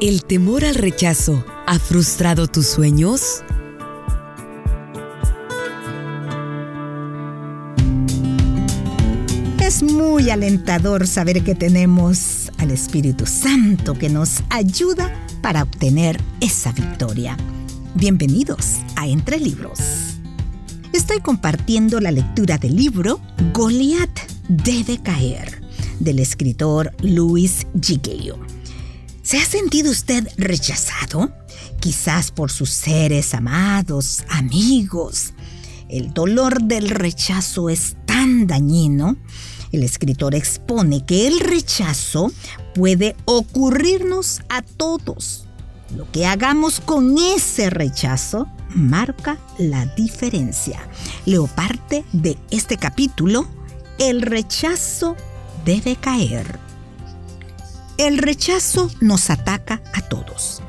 ¿El temor al rechazo ha frustrado tus sueños? Es muy alentador saber que tenemos al Espíritu Santo que nos ayuda para obtener esa victoria. Bienvenidos a Entre Libros. Estoy compartiendo la lectura del libro Goliat debe caer del escritor Luis Giglio. ¿Se ha sentido usted rechazado? Quizás por sus seres amados, amigos. El dolor del rechazo es tan dañino. El escritor expone que el rechazo puede ocurrirnos a todos. Lo que hagamos con ese rechazo marca la diferencia. Leo parte de este capítulo, El rechazo debe caer. El rechazo nos ataca a todos.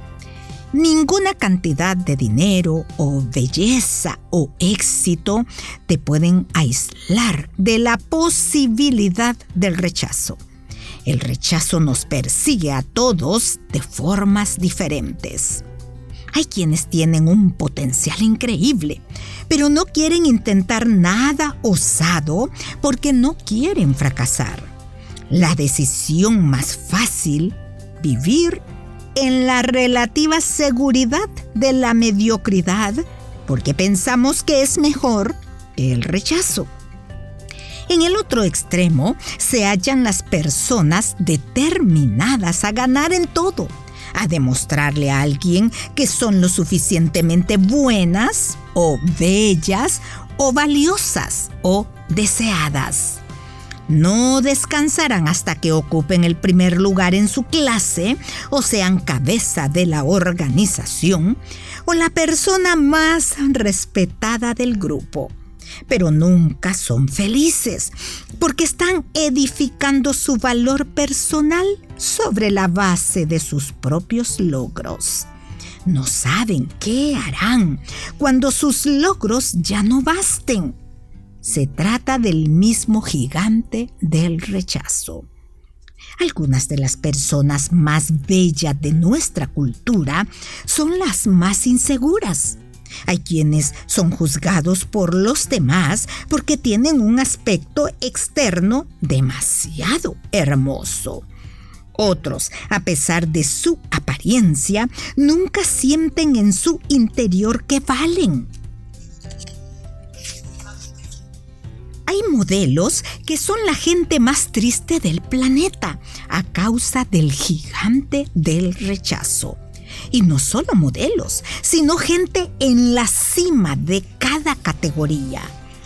Ninguna cantidad de dinero o belleza o éxito te pueden aislar de la posibilidad del rechazo. El rechazo nos persigue a todos de formas diferentes. Hay quienes tienen un potencial increíble, pero no quieren intentar nada osado porque no quieren fracasar la decisión más fácil, vivir en la relativa seguridad de la mediocridad, porque pensamos que es mejor el rechazo. En el otro extremo se hallan las personas determinadas a ganar en todo, a demostrarle a alguien que son lo suficientemente buenas o bellas o valiosas o deseadas no descansarán hasta que ocupen el primer lugar en su clase o sean cabeza de la organización o la persona más respetada del grupo. Pero nunca son felices porque están edificando su valor personal sobre la base de sus propios logros. No saben qué harán cuando sus logros ya no basten se trata del mismo gigante del rechazo. Algunas de las personas más bellas de nuestra cultura son las más inseguras. Hay quienes son juzgados por los demás porque tienen un aspecto externo demasiado hermoso. Otros, a pesar de su apariencia, nunca sienten en su interior que valen hay modelos que son la gente más triste del planeta a causa del gigante del rechazo. Y no solo modelos, sino gente en la cima de cada categoría.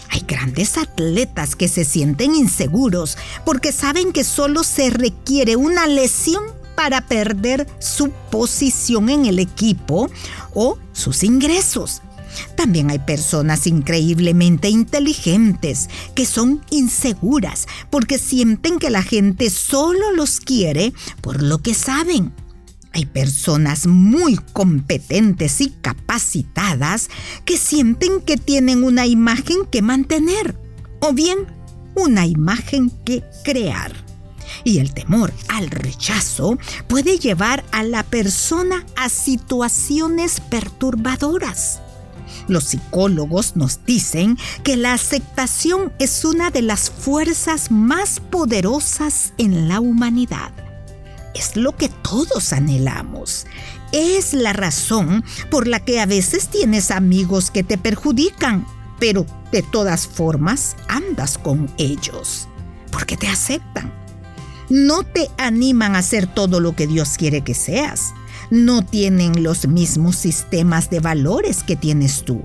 Hay grandes atletas que se sienten inseguros porque saben que solo se requiere una lesión para perder su posición en el equipo o sus ingresos. También hay personas increíblemente inteligentes que son inseguras porque sienten que la gente solo los quiere por lo que saben. Hay personas muy competentes y capacitadas que sienten que tienen una imagen que mantener o bien una imagen que crear. Y el temor al rechazo puede llevar a la persona a situaciones perturbadoras. Los psicólogos nos dicen que la aceptación es una de las fuerzas más poderosas en la humanidad. Es lo que todos anhelamos. Es la razón por la que a veces tienes amigos que te perjudican, pero de todas formas andas con ellos, porque te aceptan. No te animan a hacer todo lo que Dios quiere que seas no tienen los mismos sistemas de valores que tienes tú,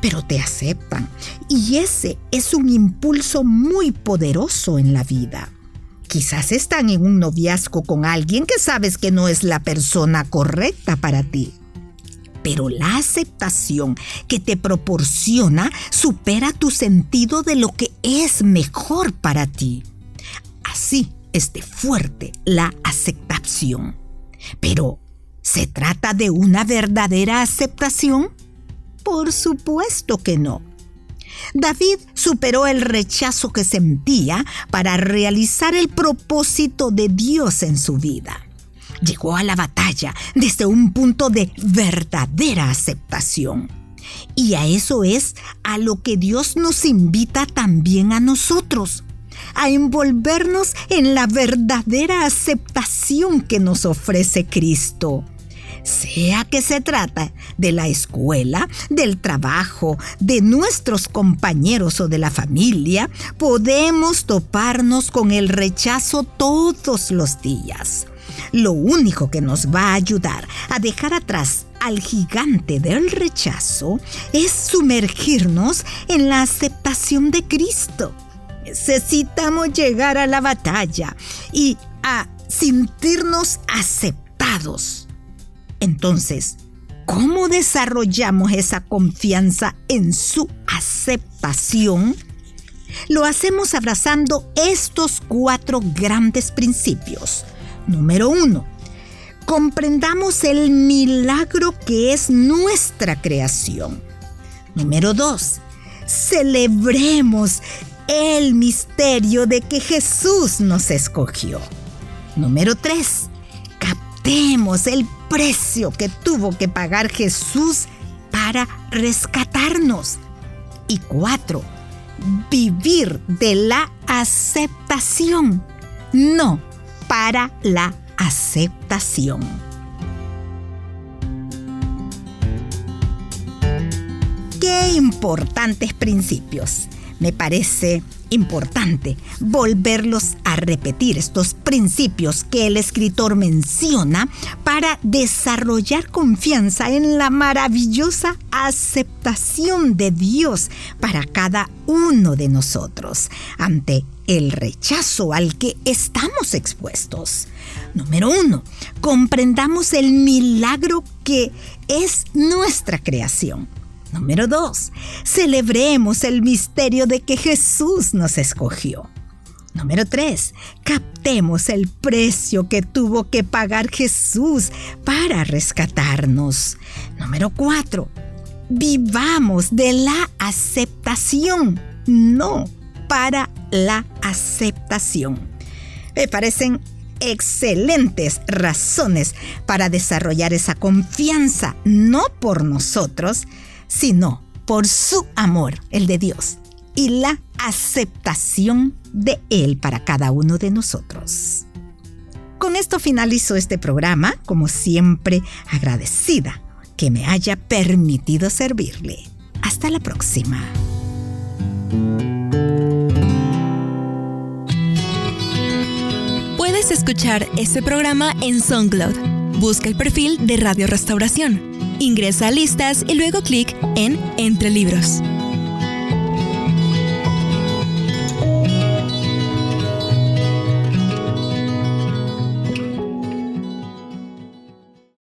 pero te aceptan. Y ese es un impulso muy poderoso en la vida. Quizás están en un noviazgo con alguien que sabes que no es la persona correcta para ti. Pero la aceptación que te proporciona supera tu sentido de lo que es mejor para ti. Así es de fuerte la aceptación. Pero ¿Se trata de una verdadera aceptación? Por supuesto que no. David superó el rechazo que sentía para realizar el propósito de Dios en su vida. Llegó a la batalla desde un punto de verdadera aceptación. Y a eso es a lo que Dios nos invita también a nosotros, a envolvernos en la verdadera aceptación que nos ofrece Cristo sea que se trata de la escuela, del trabajo, de nuestros compañeros o de la familia, podemos toparnos con el rechazo todos los días. Lo único que nos va a ayudar a dejar atrás al gigante del rechazo es sumergirnos en la aceptación de Cristo. Necesitamos llegar a la batalla y a sentirnos aceptados entonces, ¿cómo desarrollamos esa confianza en su aceptación? Lo hacemos abrazando estos cuatro grandes principios. Número uno, comprendamos el milagro que es nuestra creación. Número dos, celebremos el misterio de que Jesús nos escogió. Número tres, captemos el precio que tuvo que pagar Jesús para rescatarnos. Y cuatro, vivir de la aceptación, no para la aceptación. Qué importantes principios. Me parece importante volverlos a repetir, estos principios que el escritor menciona para desarrollar confianza en la maravillosa aceptación de Dios para cada uno de nosotros ante el rechazo al que estamos expuestos. Número uno, comprendamos el milagro que es nuestra creación. Número dos, celebremos el misterio de que Jesús nos escogió. Número tres, captemos el precio que tuvo que pagar Jesús para rescatarnos. Número cuatro, vivamos de la aceptación, no para la aceptación. Me parecen excelentes razones para desarrollar esa confianza, no por nosotros, sino por su amor, el de Dios, y la aceptación de Él para cada uno de nosotros. Con esto finalizo este programa, como siempre agradecida que me haya permitido servirle. Hasta la próxima. Puedes escuchar este programa en SoundCloud. Busca el perfil de Radio Restauración Ingresa a listas y luego clic en Entre Libros.